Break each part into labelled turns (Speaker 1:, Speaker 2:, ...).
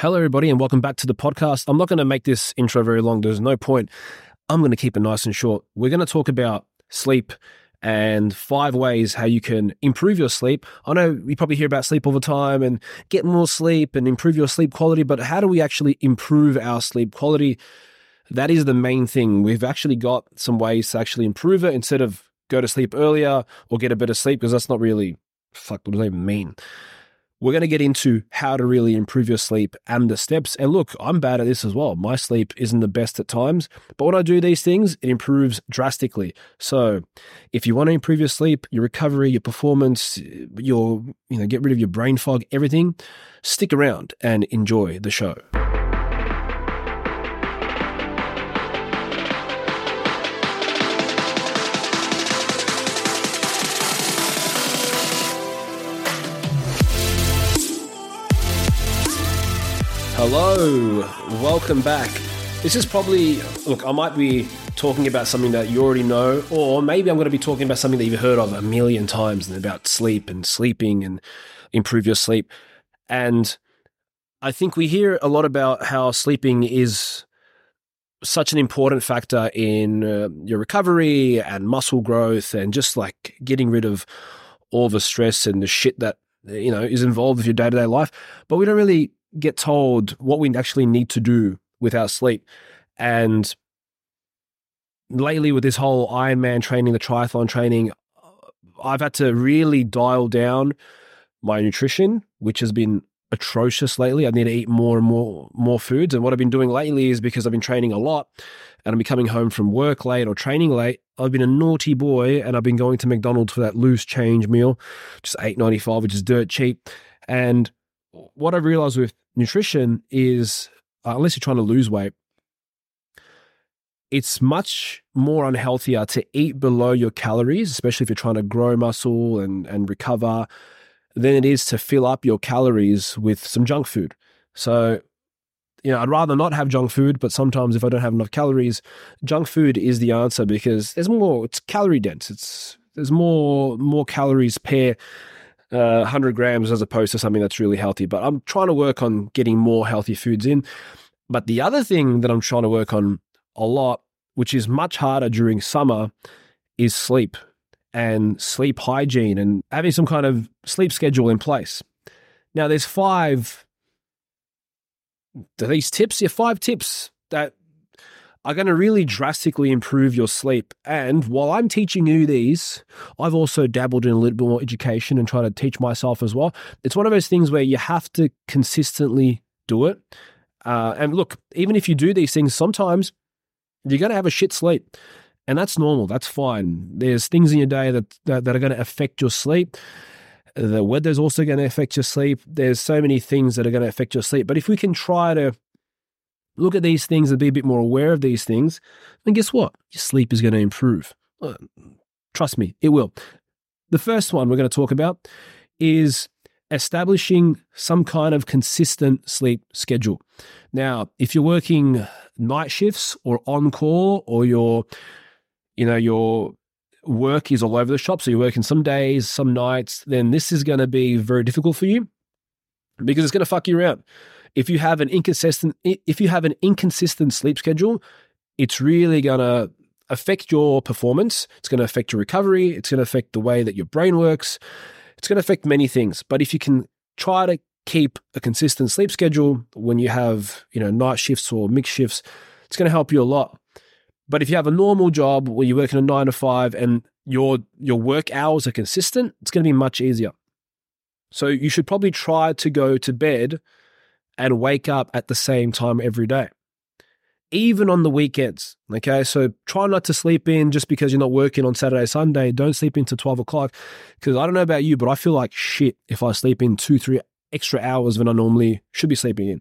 Speaker 1: Hello, everybody, and welcome back to the podcast. I'm not going to make this intro very long. There's no point. I'm going to keep it nice and short. We're going to talk about sleep and five ways how you can improve your sleep. I know you probably hear about sleep all the time and get more sleep and improve your sleep quality, but how do we actually improve our sleep quality? That is the main thing. We've actually got some ways to actually improve it instead of go to sleep earlier or get a better sleep because that's not really, fuck, what does that even mean? We're going to get into how to really improve your sleep and the steps. And look, I'm bad at this as well. My sleep isn't the best at times, but when I do these things, it improves drastically. So, if you want to improve your sleep, your recovery, your performance, your, you know, get rid of your brain fog, everything, stick around and enjoy the show. Hello, welcome back. This is probably, look, I might be talking about something that you already know, or maybe I'm going to be talking about something that you've heard of a million times and about sleep and sleeping and improve your sleep. And I think we hear a lot about how sleeping is such an important factor in uh, your recovery and muscle growth and just like getting rid of all the stress and the shit that you know is involved with your day-to-day life but we don't really get told what we actually need to do with our sleep. And lately, with this whole Ironman training, the triathlon training, uh, I've had to really dial down my nutrition, which has been atrocious lately. I need to eat more and more more foods. And what I've been doing lately is because I've been training a lot and I'm coming home from work late or training late. I've been a naughty boy and I've been going to McDonald's for that loose change meal, just eight ninety five, which is dirt cheap. And what I've realized with nutrition is, uh, unless you're trying to lose weight, it's much more unhealthier to eat below your calories, especially if you're trying to grow muscle and, and recover, than it is to fill up your calories with some junk food. So, you know, I'd rather not have junk food, but sometimes if I don't have enough calories, junk food is the answer because there's more, it's calorie dense. It's, there's more, more calories per uh, 100 grams as opposed to something that's really healthy. But I'm trying to work on getting more healthy foods in. But the other thing that I'm trying to work on a lot, which is much harder during summer, is sleep and sleep hygiene and having some kind of sleep schedule in place. Now, there's five, these tips, yeah, five tips that are going to really drastically improve your sleep. And while I'm teaching you these, I've also dabbled in a little bit more education and try to teach myself as well. It's one of those things where you have to consistently do it. Uh, and look, even if you do these things, sometimes you're going to have a shit sleep. And that's normal. That's fine. There's things in your day that, that, that are going to affect your sleep. The weather's also going to affect your sleep. There's so many things that are going to affect your sleep. But if we can try to look at these things and be a bit more aware of these things, then guess what? Your sleep is going to improve. Trust me, it will. The first one we're going to talk about is establishing some kind of consistent sleep schedule. Now, if you're working night shifts or on call or your you know your work is all over the shop so you're working some days some nights then this is going to be very difficult for you because it's going to fuck you around if you have an inconsistent if you have an inconsistent sleep schedule, it's really going to affect your performance. It's going to affect your recovery. It's going to affect the way that your brain works. It's going to affect many things. But if you can try to keep a consistent sleep schedule when you have, you know, night shifts or mixed shifts, it's going to help you a lot. But if you have a normal job where you're working a 9 to 5 and your your work hours are consistent, it's going to be much easier. So you should probably try to go to bed and wake up at the same time every day, even on the weekends. Okay. So try not to sleep in just because you're not working on Saturday, Sunday. Don't sleep into 12 o'clock. Because I don't know about you, but I feel like shit if I sleep in two, three extra hours than I normally should be sleeping in.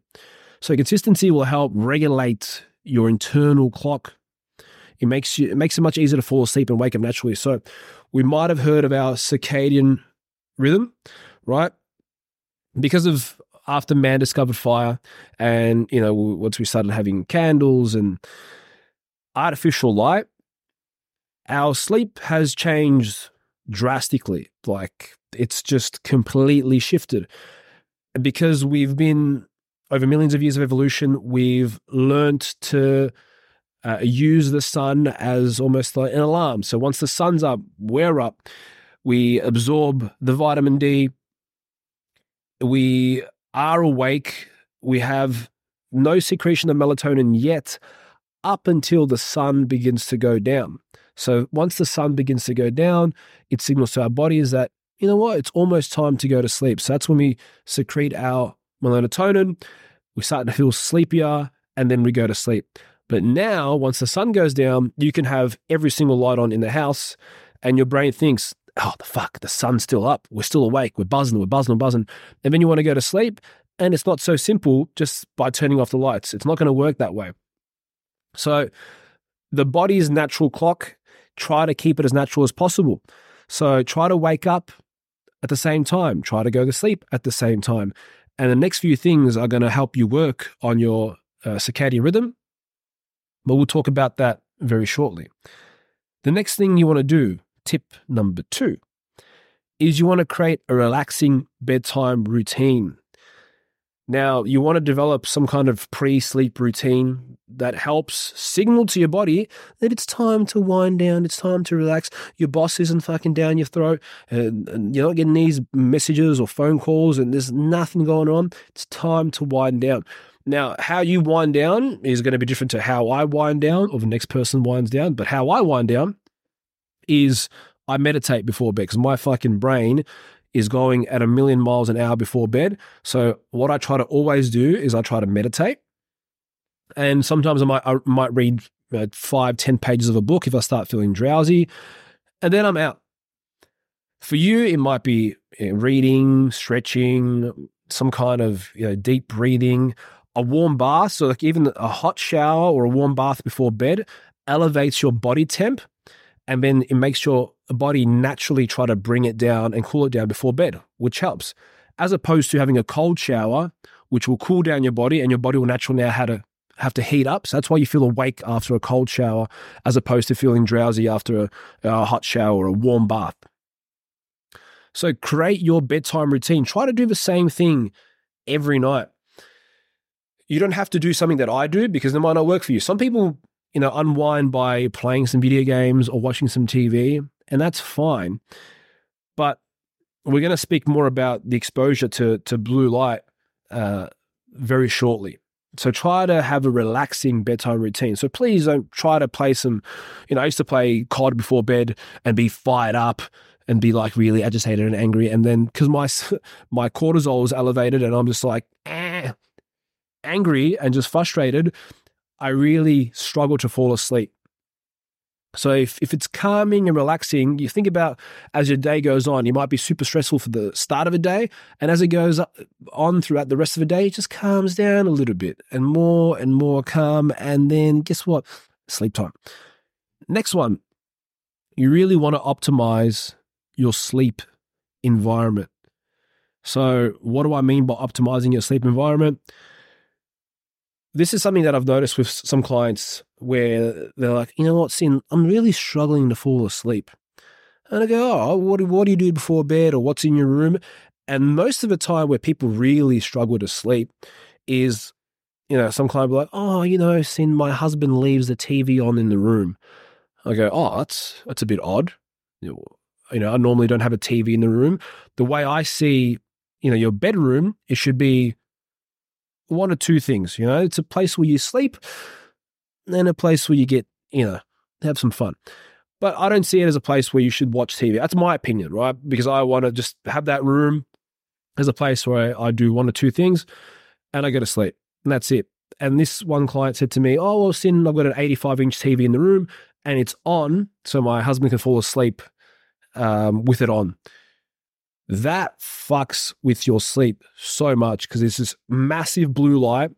Speaker 1: So consistency will help regulate your internal clock. It makes you it makes it much easier to fall asleep and wake up naturally. So we might have heard of our circadian rhythm, right? Because of after man discovered fire and you know once we started having candles and artificial light our sleep has changed drastically like it's just completely shifted because we've been over millions of years of evolution, we've learned to uh, use the sun as almost like an alarm. So once the sun's up, we're up. We absorb the vitamin D. We are awake. We have no secretion of melatonin yet up until the sun begins to go down. So once the sun begins to go down, it signals to our bodies that, you know what, it's almost time to go to sleep. So that's when we secrete our melatonin. We start to feel sleepier and then we go to sleep. But now, once the sun goes down, you can have every single light on in the house, and your brain thinks, oh, the fuck, the sun's still up. We're still awake. We're buzzing, we're buzzing, we're buzzing. And then you want to go to sleep. And it's not so simple just by turning off the lights. It's not going to work that way. So, the body's natural clock, try to keep it as natural as possible. So, try to wake up at the same time, try to go to sleep at the same time. And the next few things are going to help you work on your uh, circadian rhythm. But we'll talk about that very shortly. The next thing you want to do tip number two is you want to create a relaxing bedtime routine. Now, you want to develop some kind of pre sleep routine that helps signal to your body that it's time to wind down, it's time to relax. Your boss isn't fucking down your throat, and, and, you're not getting these messages or phone calls, and there's nothing going on. It's time to wind down. Now, how you wind down is going to be different to how I wind down or the next person winds down, but how I wind down is I meditate before bed because my fucking brain is going at a million miles an hour before bed. So what I try to always do is I try to meditate, and sometimes I might I might read you know, five, ten pages of a book if I start feeling drowsy, and then I'm out. For you, it might be reading, stretching, some kind of you know, deep breathing, a warm bath. So like even a hot shower or a warm bath before bed elevates your body temp and then it makes your body naturally try to bring it down and cool it down before bed, which helps. As opposed to having a cold shower, which will cool down your body, and your body will naturally now have to have to heat up. So that's why you feel awake after a cold shower, as opposed to feeling drowsy after a, a hot shower or a warm bath. So create your bedtime routine. Try to do the same thing every night. You don't have to do something that I do because it might not work for you. Some people you know, unwind by playing some video games or watching some TV, and that's fine. But we're going to speak more about the exposure to to blue light uh, very shortly. So try to have a relaxing bedtime routine. So please don't try to play some. You know, I used to play COD before bed and be fired up and be like really agitated and angry, and then because my my cortisol is elevated and I'm just like eh, angry and just frustrated, I really struggle to fall asleep. So if, if it's calming and relaxing, you think about as your day goes on, you might be super stressful for the start of a day. And as it goes on throughout the rest of the day, it just calms down a little bit and more and more calm. And then guess what? Sleep time. Next one, you really want to optimize your sleep environment. So what do I mean by optimizing your sleep environment? This is something that I've noticed with some clients where they're like, you know what, Sin, I'm really struggling to fall asleep. And I go, oh, what, what do you do before bed or what's in your room? And most of the time where people really struggle to sleep is, you know, some client will be like, oh, you know, Sin, my husband leaves the TV on in the room. I go, oh, that's, that's a bit odd. You know, I normally don't have a TV in the room. The way I see, you know, your bedroom, it should be one or two things. You know, it's a place where you sleep and a place where you get, you know, have some fun. But I don't see it as a place where you should watch TV. That's my opinion, right? Because I want to just have that room as a place where I do one or two things and I go to sleep. And that's it. And this one client said to me, Oh, well, Sin, I've got an 85 inch TV in the room and it's on so my husband can fall asleep um, with it on that fucks with your sleep so much because there's this massive blue light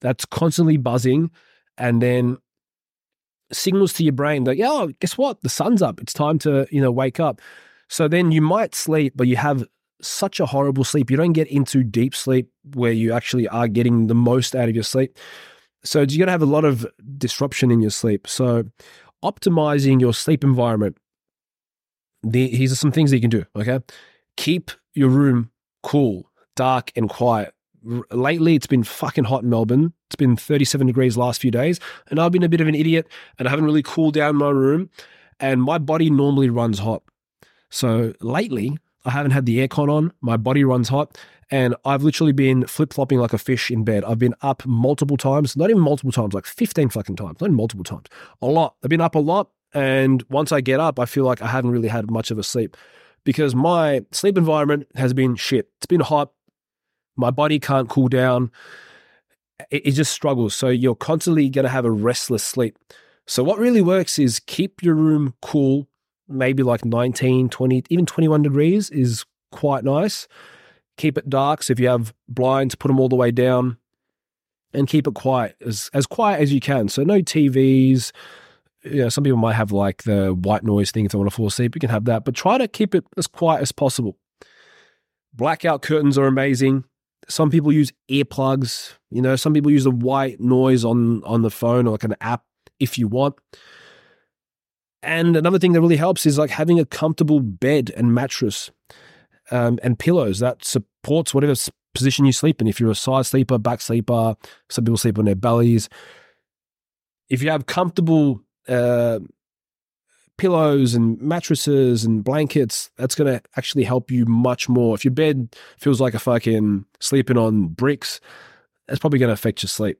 Speaker 1: that's constantly buzzing and then signals to your brain that, yeah, oh, guess what? The sun's up. It's time to, you know, wake up. So then you might sleep, but you have such a horrible sleep. You don't get into deep sleep where you actually are getting the most out of your sleep. So you're going to have a lot of disruption in your sleep. So optimizing your sleep environment, the, are some things that you can do. Okay keep your room cool, dark, and quiet. lately it's been fucking hot in Melbourne. It's been 37 degrees last few days, and I've been a bit of an idiot and I haven't really cooled down my room. And my body normally runs hot. So lately, I haven't had the aircon on. My body runs hot, and I've literally been flip flopping like a fish in bed. I've been up multiple times, not even multiple times, like 15 fucking times, not multiple times, a lot. I've been up a lot. And once I get up, I feel like I haven't really had much of a sleep because my sleep environment has been shit. It's been hot. My body can't cool down. It, it just struggles. So you're constantly going to have a restless sleep. So what really works is keep your room cool, maybe like 19, 20, even 21 degrees is quite nice. Keep it dark. So if you have blinds, put them all the way down and keep it quiet, as, as quiet as you can. So no TVs. You know, some people might have like the white noise thing if they want to fall asleep. You can have that, but try to keep it as quiet as possible. Blackout curtains are amazing. Some people use earplugs. You know, some people use the white noise on on the phone or like an app if you want. And another thing that really helps is like having a comfortable bed and mattress um, and pillows that supports whatever position you sleep in. If you're a side sleeper, back sleeper, some people sleep on their bellies. If you have comfortable uh, pillows and mattresses and blankets, that's going to actually help you much more. If your bed feels like a fucking sleeping on bricks, that's probably going to affect your sleep.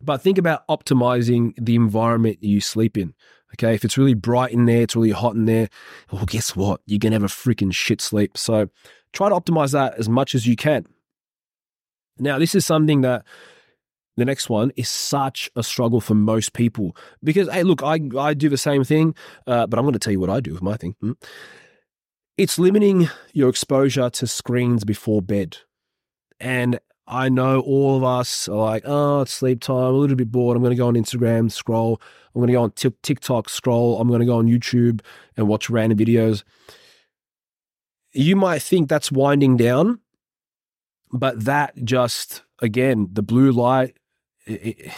Speaker 1: But think about optimizing the environment you sleep in. Okay. If it's really bright in there, it's really hot in there, well, guess what? You're going to have a freaking shit sleep. So try to optimize that as much as you can. Now, this is something that the next one is such a struggle for most people because, hey, look, I, I do the same thing, uh, but I'm going to tell you what I do with my thing. Hmm? It's limiting your exposure to screens before bed. And I know all of us are like, oh, it's sleep time, a little bit bored. I'm going to go on Instagram, scroll. I'm going to go on TikTok, scroll. I'm going to go on YouTube and watch random videos. You might think that's winding down, but that just, again, the blue light, it,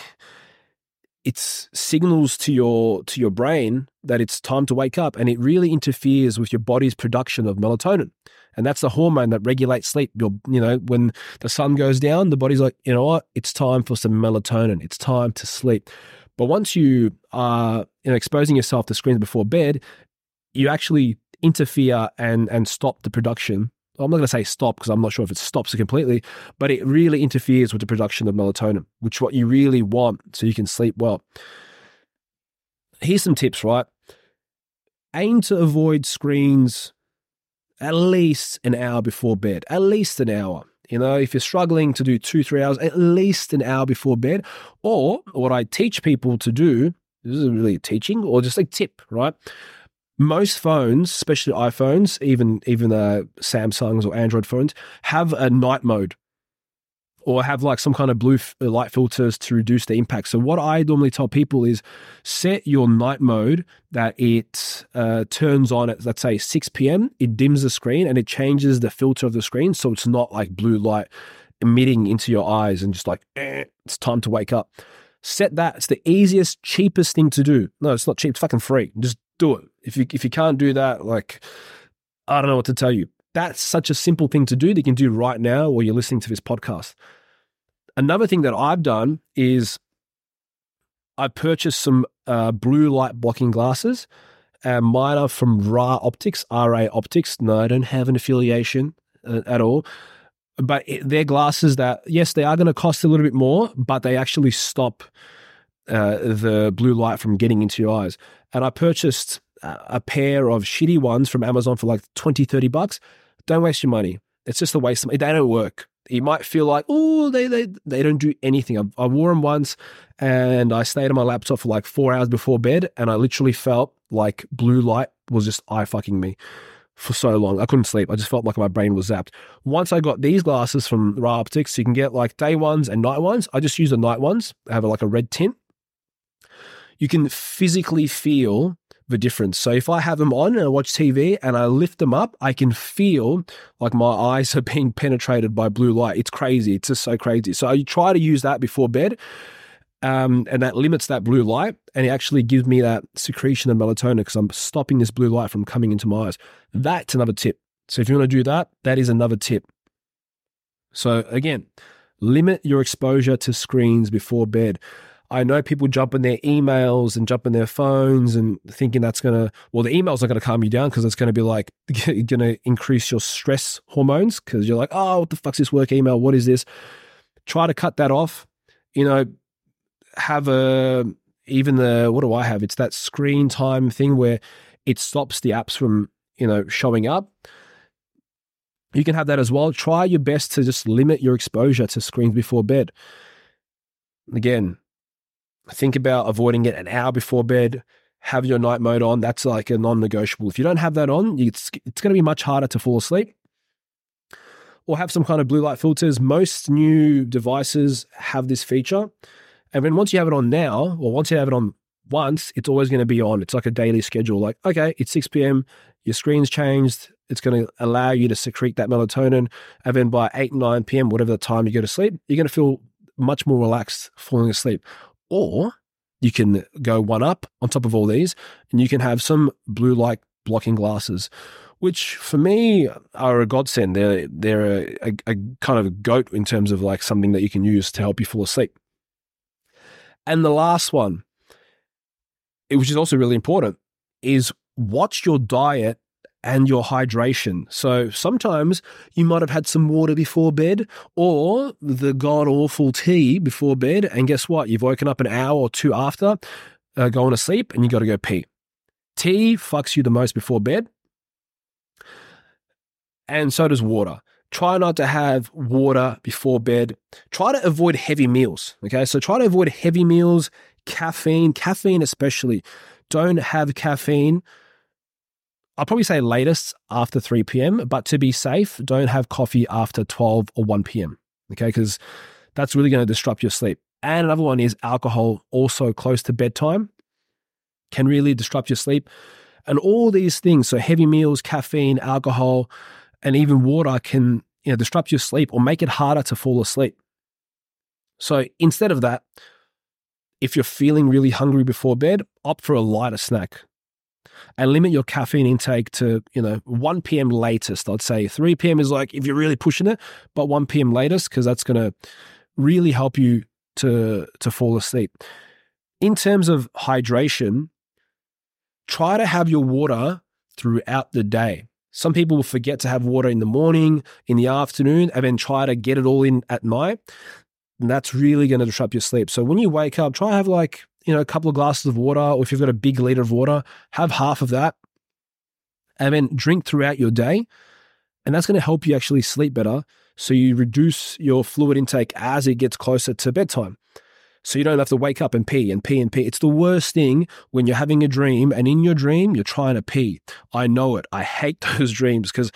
Speaker 1: it's signals to your to your brain that it's time to wake up and it really interferes with your body's production of melatonin. And that's the hormone that regulates sleep. Your you know when the sun goes down the body's like you know what? It's time for some melatonin. It's time to sleep. But once you are you know, exposing yourself to screens before bed you actually interfere and and stop the production I'm not going to say stop because I'm not sure if it stops it completely, but it really interferes with the production of melatonin, which what you really want so you can sleep well. Here's some tips, right? Aim to avoid screens at least an hour before bed, at least an hour. You know, if you're struggling to do two, three hours, at least an hour before bed. Or what I teach people to do, this is really teaching or just a tip, right? Most phones, especially iPhones, even even uh, Samsungs or Android phones, have a night mode or have like some kind of blue f- light filters to reduce the impact. So what I normally tell people is set your night mode that it uh, turns on at let's say 6 p.m. It dims the screen and it changes the filter of the screen so it's not like blue light emitting into your eyes and just like eh, it's time to wake up. Set that. It's the easiest, cheapest thing to do. No, it's not cheap. It's fucking free. Just do it. If you if you can't do that, like I don't know what to tell you. That's such a simple thing to do that you can do right now while you're listening to this podcast. Another thing that I've done is I purchased some uh, blue light blocking glasses. And mine are from Ra Optics, Ra Optics. No, I don't have an affiliation uh, at all. But they're glasses that, yes, they are going to cost a little bit more, but they actually stop uh, the blue light from getting into your eyes. And I purchased a pair of shitty ones from Amazon for like 20, 30 bucks. Don't waste your money. It's just a waste of money. They don't work. You might feel like, oh, they, they, they don't do anything. I, I wore them once and I stayed on my laptop for like four hours before bed and I literally felt like blue light was just eye fucking me for so long. I couldn't sleep. I just felt like my brain was zapped. Once I got these glasses from Ra Optics, you can get like day ones and night ones. I just use the night ones. I have like a red tint you can physically feel the difference. So if I have them on and I watch TV and I lift them up, I can feel like my eyes are being penetrated by blue light. It's crazy. It's just so crazy. So I try to use that before bed. Um, and that limits that blue light and it actually gives me that secretion of melatonin because I'm stopping this blue light from coming into my eyes. That's another tip. So if you want to do that, that is another tip. So again, limit your exposure to screens before bed. I know people jump in their emails and jump in their phones and thinking that's going to, well, the email's not going to calm you down because it's going to be like, going to increase your stress hormones because you're like, oh, what the fuck's this work email? What is this? Try to cut that off. You know, have a, even the, what do I have? It's that screen time thing where it stops the apps from, you know, showing up. You can have that as well. Try your best to just limit your exposure to screens before bed. Again, think about avoiding it an hour before bed. Have your night mode on. That's like a non negotiable. If you don't have that on, it's, it's going to be much harder to fall asleep. Or have some kind of blue light filters. Most new devices have this feature. And then once you have it on now, or once you have it on once, it's always going to be on. It's like a daily schedule. Like, okay, it's 6 p.m., your screen's changed. It's going to allow you to secrete that melatonin. And then by 8, 9 p.m., whatever the time you go to sleep, you're going to feel much more relaxed falling asleep. Or you can go one up on top of all these and you can have some blue light blocking glasses, which for me are a godsend. They're, they're a, a, a kind of a goat in terms of like something that you can use to help you fall asleep. And the last one, which is also really important, is watch your diet and your hydration. So sometimes you might have had some water before bed or the god awful tea before bed. And guess what? You've woken up an hour or two after uh, going to sleep and you got to go pee. Tea fucks you the most before bed. And so does water. Try not to have water before bed. Try to avoid heavy meals. Okay. So try to avoid heavy meals, caffeine, caffeine especially. Don't have caffeine I'll probably say latest after 3 p.m., but to be safe, don't have coffee after 12 or 1 p.m. Okay, because that's really going to disrupt your sleep. And another one is alcohol, also close to bedtime, can really disrupt your sleep. And all these things, so heavy meals, caffeine, alcohol, and even water can you know, disrupt your sleep or make it harder to fall asleep. So instead of that, if you're feeling really hungry before bed, opt for a lighter snack and limit your caffeine intake to, you know, 1 p.m. latest. I'd say 3 p.m. is like if you're really pushing it, but 1 p.m. latest, because that's going to really help you to, to fall asleep. In terms of hydration, try to have your water throughout the day. Some people will forget to have water in the morning, in the afternoon, and then try to get it all in at night. And that's really going to disrupt your sleep. So when you wake up, try to have like you know, a couple of glasses of water, or if you've got a big liter of water, have half of that and then drink throughout your day. And that's going to help you actually sleep better. So you reduce your fluid intake as it gets closer to bedtime. So you don't have to wake up and pee and pee and pee. It's the worst thing when you're having a dream and in your dream you're trying to pee. I know it. I hate those dreams because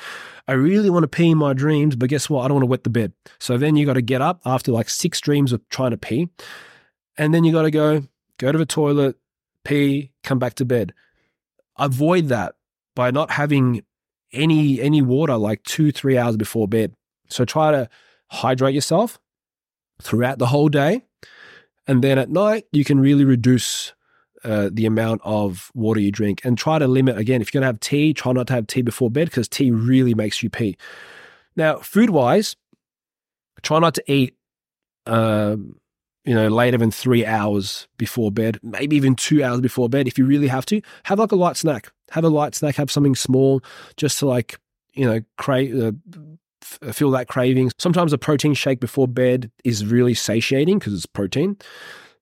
Speaker 1: I really want to pee in my dreams, but guess what? I don't want to wet the bed. So then you got to get up after like six dreams of trying to pee. And then you got to go, go to the toilet, pee, come back to bed. Avoid that by not having any any water like two, three hours before bed. So try to hydrate yourself throughout the whole day. And then at night, you can really reduce uh, the amount of water you drink and try to limit again. If you're going to have tea, try not to have tea before bed because tea really makes you pee. Now, food wise, try not to eat um, you know, later than three hours before bed, maybe even two hours before bed, if you really have to, have like a light snack. Have a light snack, have something small just to like, you know, crave, uh, f- feel that craving. Sometimes a protein shake before bed is really satiating because it's protein.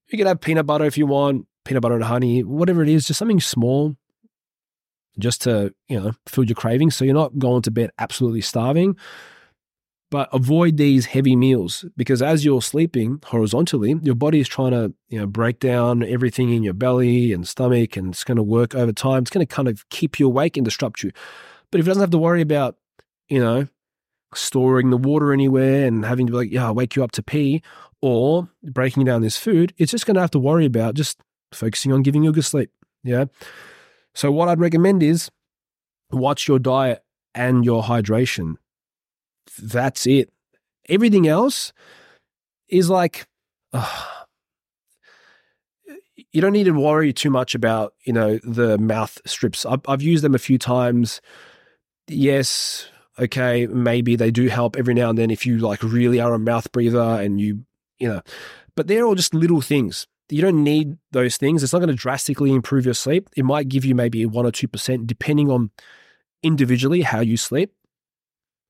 Speaker 1: You can have peanut butter if you want, peanut butter and honey, whatever it is, just something small just to, you know, fill your cravings. So you're not going to bed absolutely starving but avoid these heavy meals because as you're sleeping horizontally, your body is trying to you know break down everything in your belly and stomach, and it's going to work over time. It's going to kind of keep you awake and disrupt you. But if it doesn't have to worry about you know storing the water anywhere and having to be like, yeah, I'll wake you up to pee or breaking down this food, it's just going to have to worry about just focusing on giving you a good sleep. Yeah. So what I'd recommend is watch your diet and your hydration that's it. Everything else is like, uh, you don't need to worry too much about, you know, the mouth strips. I've, I've used them a few times. Yes, Okay, maybe they do help every now and then if you like really are a mouth breather and you, you know, but they're all just little things. You don't need those things. It's not going to drastically improve your sleep. It might give you maybe one or 2%, depending on individually how you sleep.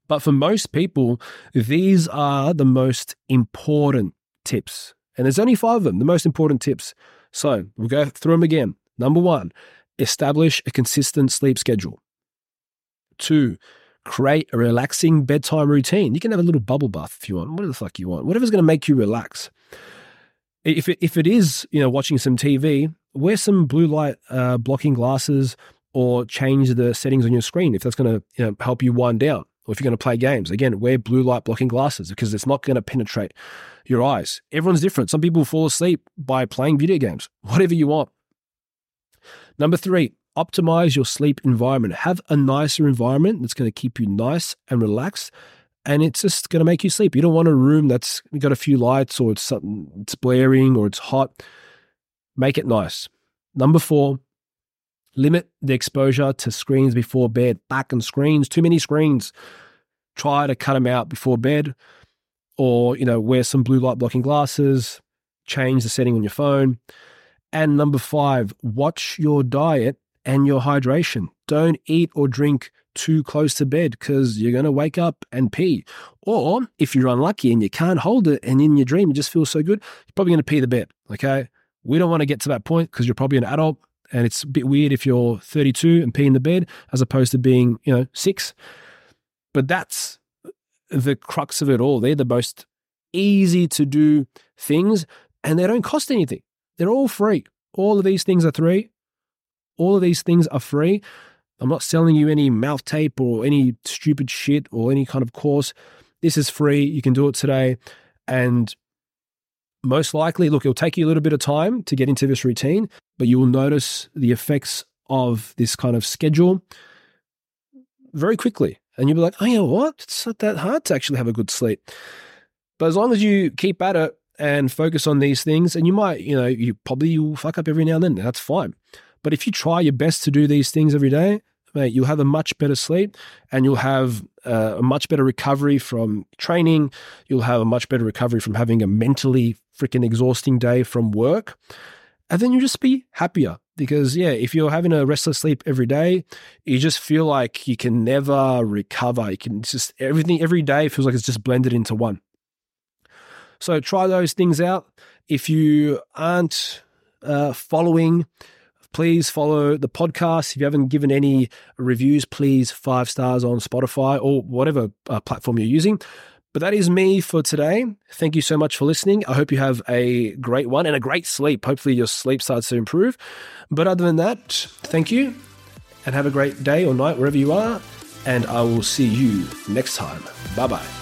Speaker 1: But for most people, these are the most important tips. And there's only five of them, the most important tips. So we'll go through them again. Number one, establish a consistent sleep schedule. Two, create a relaxing bedtime routine. You can have a little bubble bath if you want, whatever the fuck you want, whatever's going to make you relax. If it, if it is, you know, watching some TV, wear some blue light uh, blocking glasses or change the settings on your screen if that's going to you know, help you wind down. Or if you're going to play games, again, wear blue light blocking glasses because it's not going to penetrate your eyes. Everyone's different. Some people fall asleep by playing video games, whatever you want. Number three, optimize your sleep environment. Have a nicer environment that's going to keep you nice and relaxed. And it's just going to make you sleep. You don't want a room that's got a few lights or it's something it's blaring or it's hot. Make it nice. Number four, limit the exposure to screens before bed. Back and screens, too many screens. Try to cut them out before bed, or you know, wear some blue light blocking glasses. Change the setting on your phone. And number five, watch your diet and your hydration. Don't eat or drink too close to bed because you're going to wake up and pee. Or if you're unlucky and you can't hold it and in your dream it just feels so good, you're probably going to pee the bed. Okay. We don't want to get to that point because you're probably an adult and it's a bit weird if you're 32 and pee in the bed as opposed to being, you know, six. But that's the crux of it all. They're the most easy to do things and they don't cost anything. They're all free. All of these things are free. All of these things are free. I'm not selling you any mouth tape or any stupid shit or any kind of course. This is free. You can do it today. And most likely, look, it'll take you a little bit of time to get into this routine, but you will notice the effects of this kind of schedule very quickly. And you'll be like, oh, you know what? It's not that hard to actually have a good sleep. But as long as you keep at it and focus on these things, and you might, you know, you probably will fuck up every now and then. That's fine. But if you try your best to do these things every day, mate, you'll have a much better sleep and you'll have uh, a much better recovery from training. You'll have a much better recovery from having a mentally freaking exhausting day from work. And then you'll just be happier because, yeah, if you're having a restless sleep every day, you just feel like you can never recover. You can just, everything, every day feels like it's just blended into one. So try those things out. If you aren't uh, following, please follow the podcast. If you haven't given any reviews, please five stars on Spotify or whatever uh, platform you're using. But that is me for today. Thank you so much for listening. I hope you have a great one and a great sleep. Hopefully, your sleep starts to improve. But other than that, thank you and have a great day or night wherever you are. And I will see you next time. Bye bye.